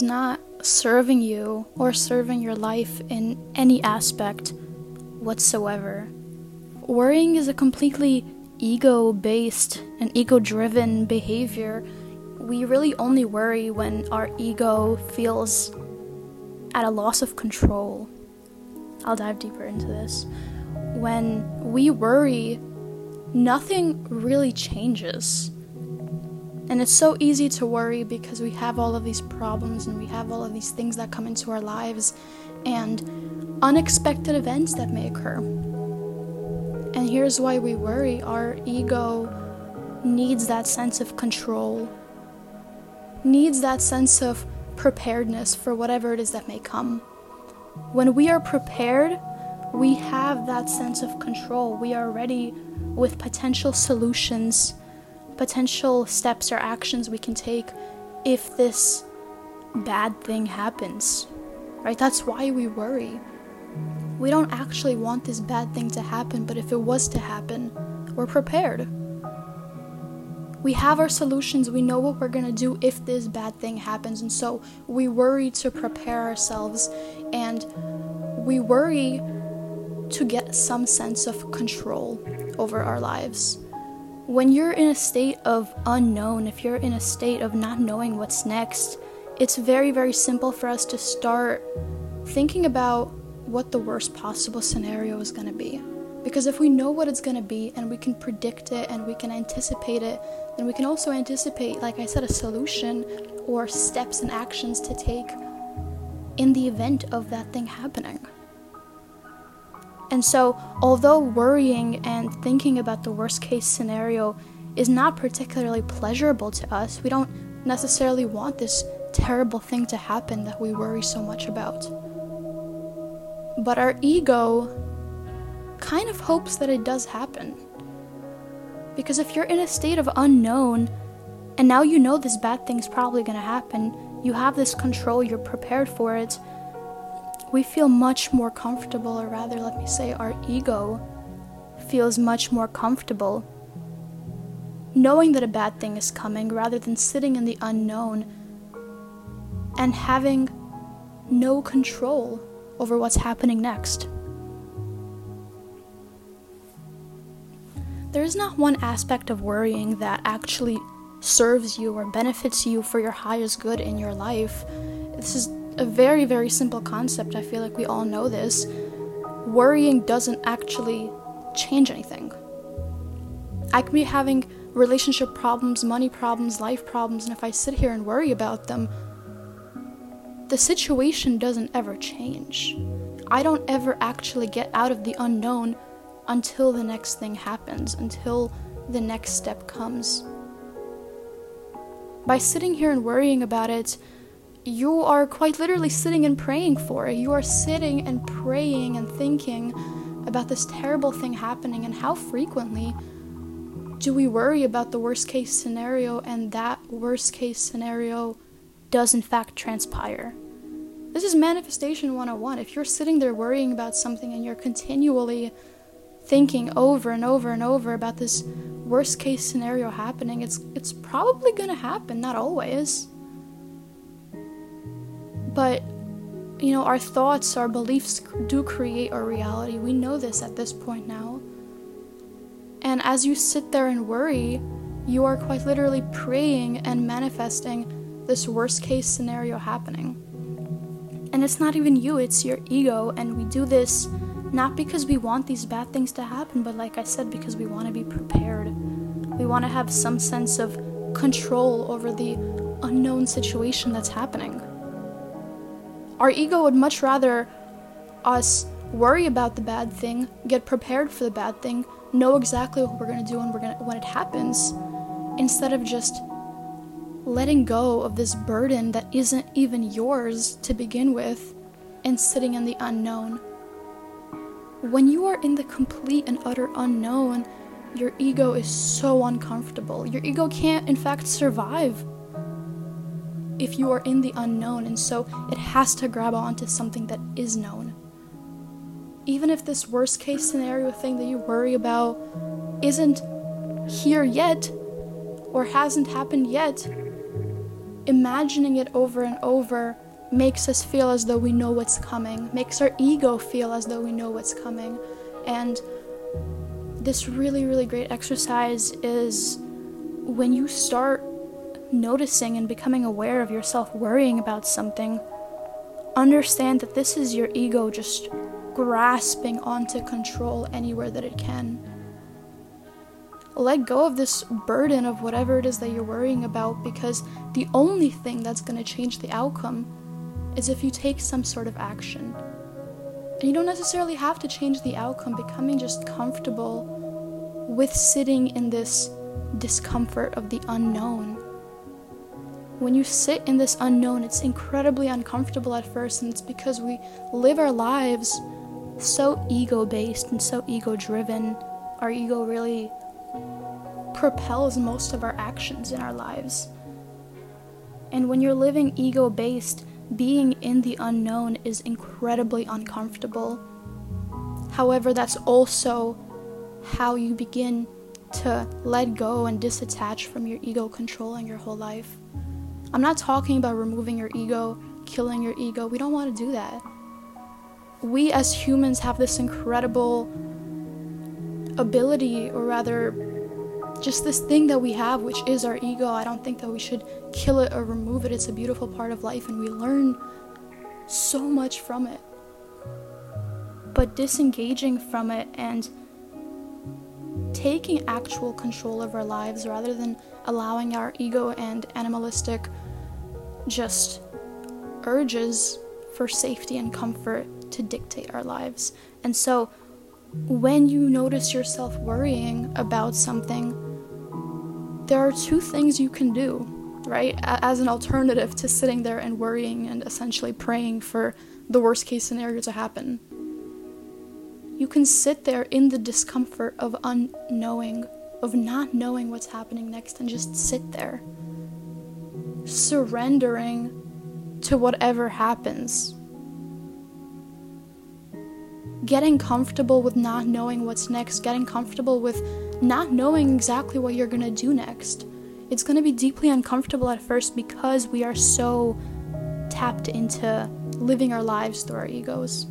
is not serving you or serving your life in any aspect whatsoever. Worrying is a completely ego based and ego driven behavior. We really only worry when our ego feels at a loss of control. I'll dive deeper into this. When we worry, nothing really changes. And it's so easy to worry because we have all of these problems and we have all of these things that come into our lives and unexpected events that may occur. And here's why we worry our ego needs that sense of control, needs that sense of preparedness for whatever it is that may come. When we are prepared, we have that sense of control. We are ready with potential solutions, potential steps or actions we can take if this bad thing happens. Right? That's why we worry. We don't actually want this bad thing to happen, but if it was to happen, we're prepared. We have our solutions, we know what we're gonna do if this bad thing happens, and so we worry to prepare ourselves and we worry to get some sense of control over our lives. When you're in a state of unknown, if you're in a state of not knowing what's next, it's very, very simple for us to start thinking about what the worst possible scenario is going to be. Because if we know what it's going to be and we can predict it and we can anticipate it, then we can also anticipate, like I said, a solution or steps and actions to take in the event of that thing happening. And so, although worrying and thinking about the worst case scenario is not particularly pleasurable to us, we don't necessarily want this terrible thing to happen that we worry so much about. But our ego kind of hopes that it does happen. Because if you're in a state of unknown, and now you know this bad thing's probably gonna happen, you have this control, you're prepared for it, we feel much more comfortable, or rather, let me say, our ego feels much more comfortable knowing that a bad thing is coming rather than sitting in the unknown and having no control over what's happening next. There is not one aspect of worrying that actually serves you or benefits you for your highest good in your life. This is a very, very simple concept. I feel like we all know this. Worrying doesn't actually change anything. I can be having relationship problems, money problems, life problems, and if I sit here and worry about them, the situation doesn't ever change. I don't ever actually get out of the unknown until the next thing happens, until the next step comes. By sitting here and worrying about it, you are quite literally sitting and praying for it. You are sitting and praying and thinking about this terrible thing happening and how frequently do we worry about the worst case scenario and that worst case scenario does in fact transpire. This is manifestation 101. If you're sitting there worrying about something and you're continually thinking over and over and over about this worst case scenario happening, it's it's probably going to happen, not always. But you know, our thoughts, our beliefs do create our reality. We know this at this point now. And as you sit there and worry, you are quite literally praying and manifesting this worst case scenario happening. And it's not even you, it's your ego. And we do this not because we want these bad things to happen, but like I said, because we want to be prepared. We want to have some sense of control over the unknown situation that's happening. Our ego would much rather us worry about the bad thing, get prepared for the bad thing, know exactly what we're going to do when we're going when it happens instead of just letting go of this burden that isn't even yours to begin with and sitting in the unknown. When you are in the complete and utter unknown, your ego is so uncomfortable. Your ego can't, in fact, survive if you are in the unknown, and so it has to grab onto something that is known. Even if this worst case scenario thing that you worry about isn't here yet or hasn't happened yet, imagining it over and over makes us feel as though we know what's coming, makes our ego feel as though we know what's coming. And this really, really great exercise is when you start noticing and becoming aware of yourself worrying about something, understand that this is your ego just grasping onto control anywhere that it can. Let go of this burden of whatever it is that you're worrying about because the only thing that's going to change the outcome is if you take some sort of action. And you don't necessarily have to change the outcome, becoming just comfortable with sitting in this discomfort of the unknown. When you sit in this unknown, it's incredibly uncomfortable at first, and it's because we live our lives so ego based and so ego driven. Our ego really propels most of our actions in our lives. And when you're living ego based, being in the unknown is incredibly uncomfortable. However, that's also how you begin to let go and disattach from your ego control controlling your whole life. I'm not talking about removing your ego, killing your ego. We don't want to do that. We as humans have this incredible ability, or rather, just this thing that we have, which is our ego. I don't think that we should kill it or remove it. It's a beautiful part of life, and we learn so much from it. But disengaging from it and taking actual control of our lives rather than allowing our ego and animalistic just urges for safety and comfort to dictate our lives. And so, when you notice yourself worrying about something, there are two things you can do, right? As an alternative to sitting there and worrying and essentially praying for the worst case scenario to happen. You can sit there in the discomfort of unknowing, of not knowing what's happening next, and just sit there, surrendering to whatever happens. Getting comfortable with not knowing what's next, getting comfortable with not knowing exactly what you're to do next. It's to be deeply uncomfortable at first because we are so tapped into living our lives through our egos.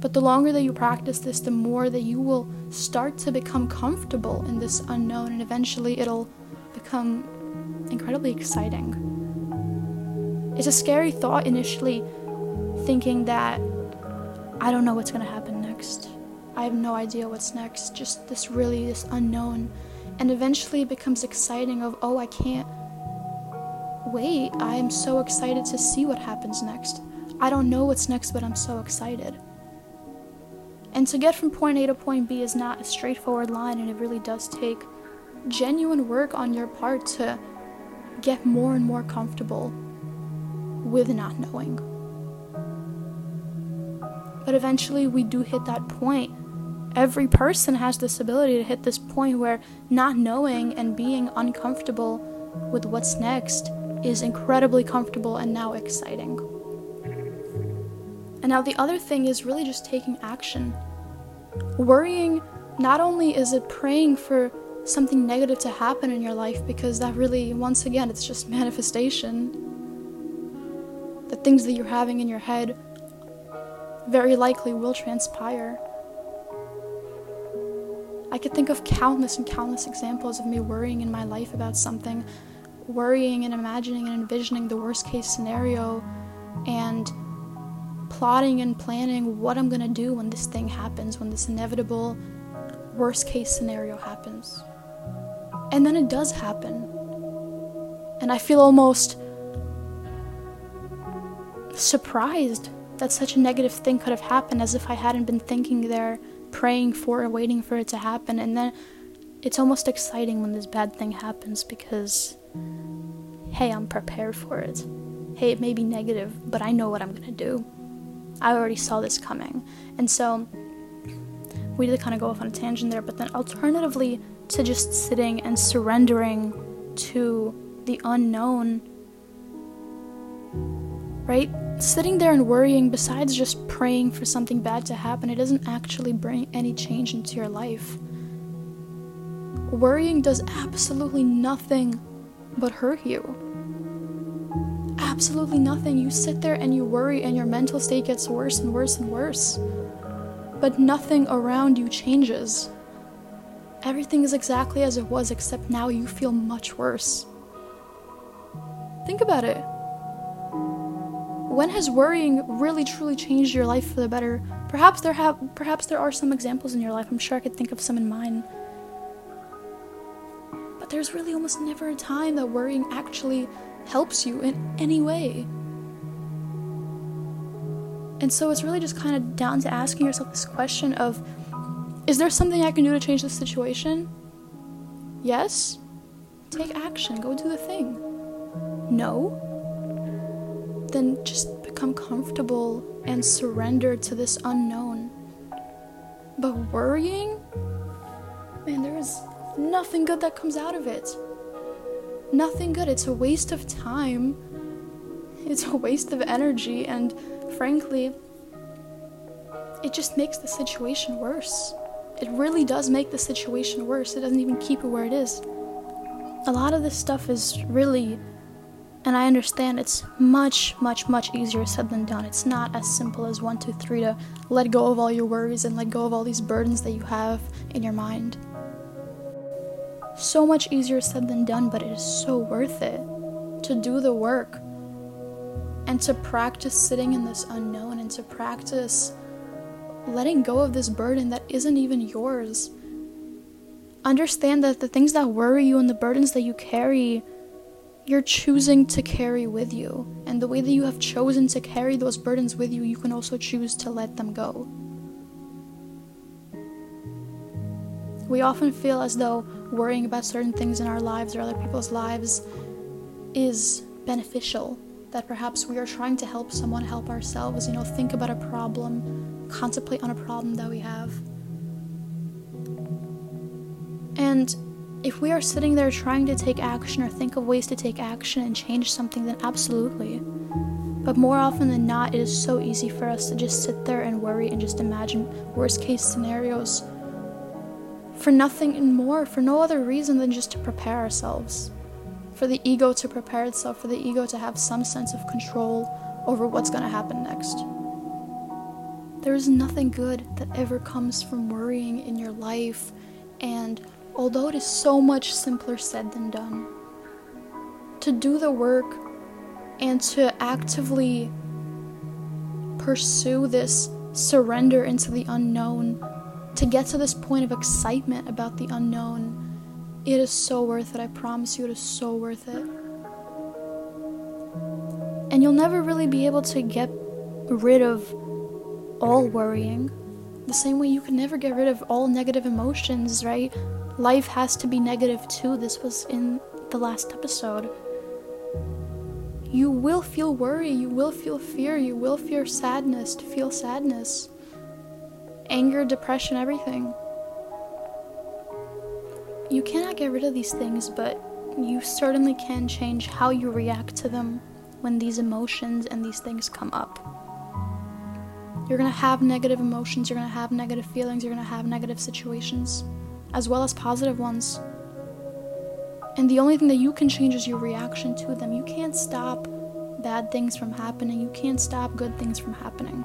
But the longer that you practice this, the more that you will start to become comfortable in this unknown, and eventually it'll become incredibly exciting. It's a scary thought initially, thinking that I don't know what's going to happen next. I have no idea what's next, just this really, this unknown. And eventually it becomes exciting of, oh, I can't wait. I am so excited to see what happens next. I don't know what's next, but I'm so excited. And to get from point A to point B is not a straightforward line, and it really does take genuine work on your part to get more and more comfortable with not knowing. But eventually, we do hit that point every person has this ability to hit this point where not knowing and being uncomfortable with what's next is incredibly comfortable and now exciting. And now the other thing is really just taking action. Worrying, not only is it praying for something negative to happen in your life, because that really, once again, it's just manifestation. The things that you're having in your head very likely will transpire. I could think of countless and countless examples of me worrying in my life about something, worrying and imagining and envisioning the worst case scenario, and plotting and planning what I'm gonna do when this thing happens, when this inevitable worst case scenario happens. And then it does happen. And I feel almost surprised that such a negative thing could have happened as if I hadn't been thinking there praying for and waiting for it to happen. And then it's almost exciting when this bad thing happens because hey i'm prepared for it. Hey it may be negative but i know what i'm going to do. I already saw this coming. And so we did kind of go off on a tangent there but then alternatively to just sitting and surrendering to the unknown right sitting there and worrying, besides just praying for something bad to happen, it doesn't actually bring any change into your life. Worrying does absolutely nothing but hurt you. absolutely nothing. You sit there and you worry, and your mental state gets worse and worse and worse. But nothing around you changes. Everything is exactly as it was, except now you feel much worse. Think about it. When has worrying really truly changed your life for the better? Perhaps there have perhaps there are some examples in your life. I'm sure I could think of some in mine. But there's really almost never a time that worrying actually helps you in any way. And so it's really just kind of down to asking yourself this question of is there something I can do to change this situation? Yes? Take action, go do the thing. No? Then just become comfortable and surrender to this unknown. But worrying? Man, there is nothing good that comes out of it. Nothing good. It's a waste of time. It's a waste of energy, and frankly, it just makes the situation worse. It really does make the situation worse. It doesn't even keep it where it is. A lot of this stuff is really, and I understand it's much, much, much easier said than done. It's not as simple as one, two, three to let go of all your worries and let go of all these burdens that you have in your mind. So much easier said than done, but it is so worth it to do the work and to practice sitting in this unknown and to practice letting go of this burden that isn't even yours. Understand that the things that worry you and the burdens that you carry, you're choosing to carry with you. And the way that you have chosen to carry those burdens with you, you can also choose to let them go. We often feel as though worrying about certain things in our lives or other people's lives is beneficial. That perhaps we are trying to help someone help ourselves, you know, think about a problem, contemplate on a problem that we have. And if we are sitting there trying to take action or think of ways to take action and change something, then absolutely. But more often than not, it is so easy for us to just sit there and worry and just imagine worst case scenarios for nothing and more, for no other reason than just to prepare ourselves. For the ego to prepare itself, for the ego to have some sense of control over what's going to happen next. There is nothing good that ever comes from worrying in your life, and although it is so much simpler said than done, to do the work and to actively pursue this surrender into the unknown to get to this point of excitement about the unknown, it is so worth it. I promise you, it is so worth it. And you'll never really be able to get rid of all worrying. The same way you can never get rid of all negative emotions, right? Life has to be negative too. This was in the last episode. You will feel worry, you will feel fear, you will feel sadness, to feel sadness anger, depression, everything. You cannot get rid of these things, but you certainly can change how you react to them when these emotions and these things come up. You're gonna have negative emotions, you're gonna have negative feelings, you're gonna have negative situations, as well as positive ones. And the only thing that you can change is your reaction to them. You can't stop bad things from happening, you can't stop good things from happening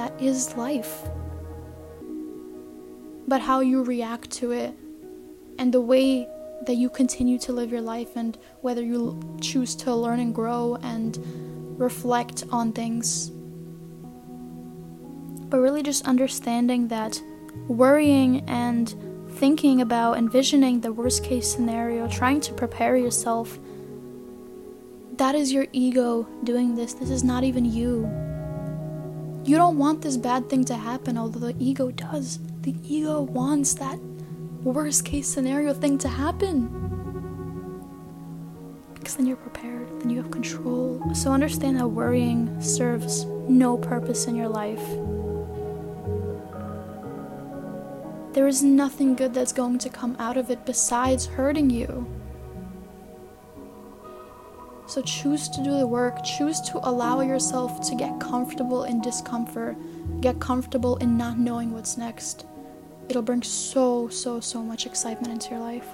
that is life. But how you react to it and the way that you continue to live your life and whether you choose to learn and grow and reflect on things. But really just understanding that worrying and thinking about envisioning the worst case scenario, trying to prepare yourself, that is your ego doing this. This is not even you. You don't want this bad thing to happen, although the ego does. The ego wants that worst case scenario thing to happen. Because then you're prepared, then you have control. So understand that worrying serves no purpose in your life. There is nothing good that's going to come out of it besides hurting you. So choose to do the work, choose to allow yourself to get comfortable in discomfort, get comfortable in not knowing what's next. It'll bring so, so, so much excitement into your life.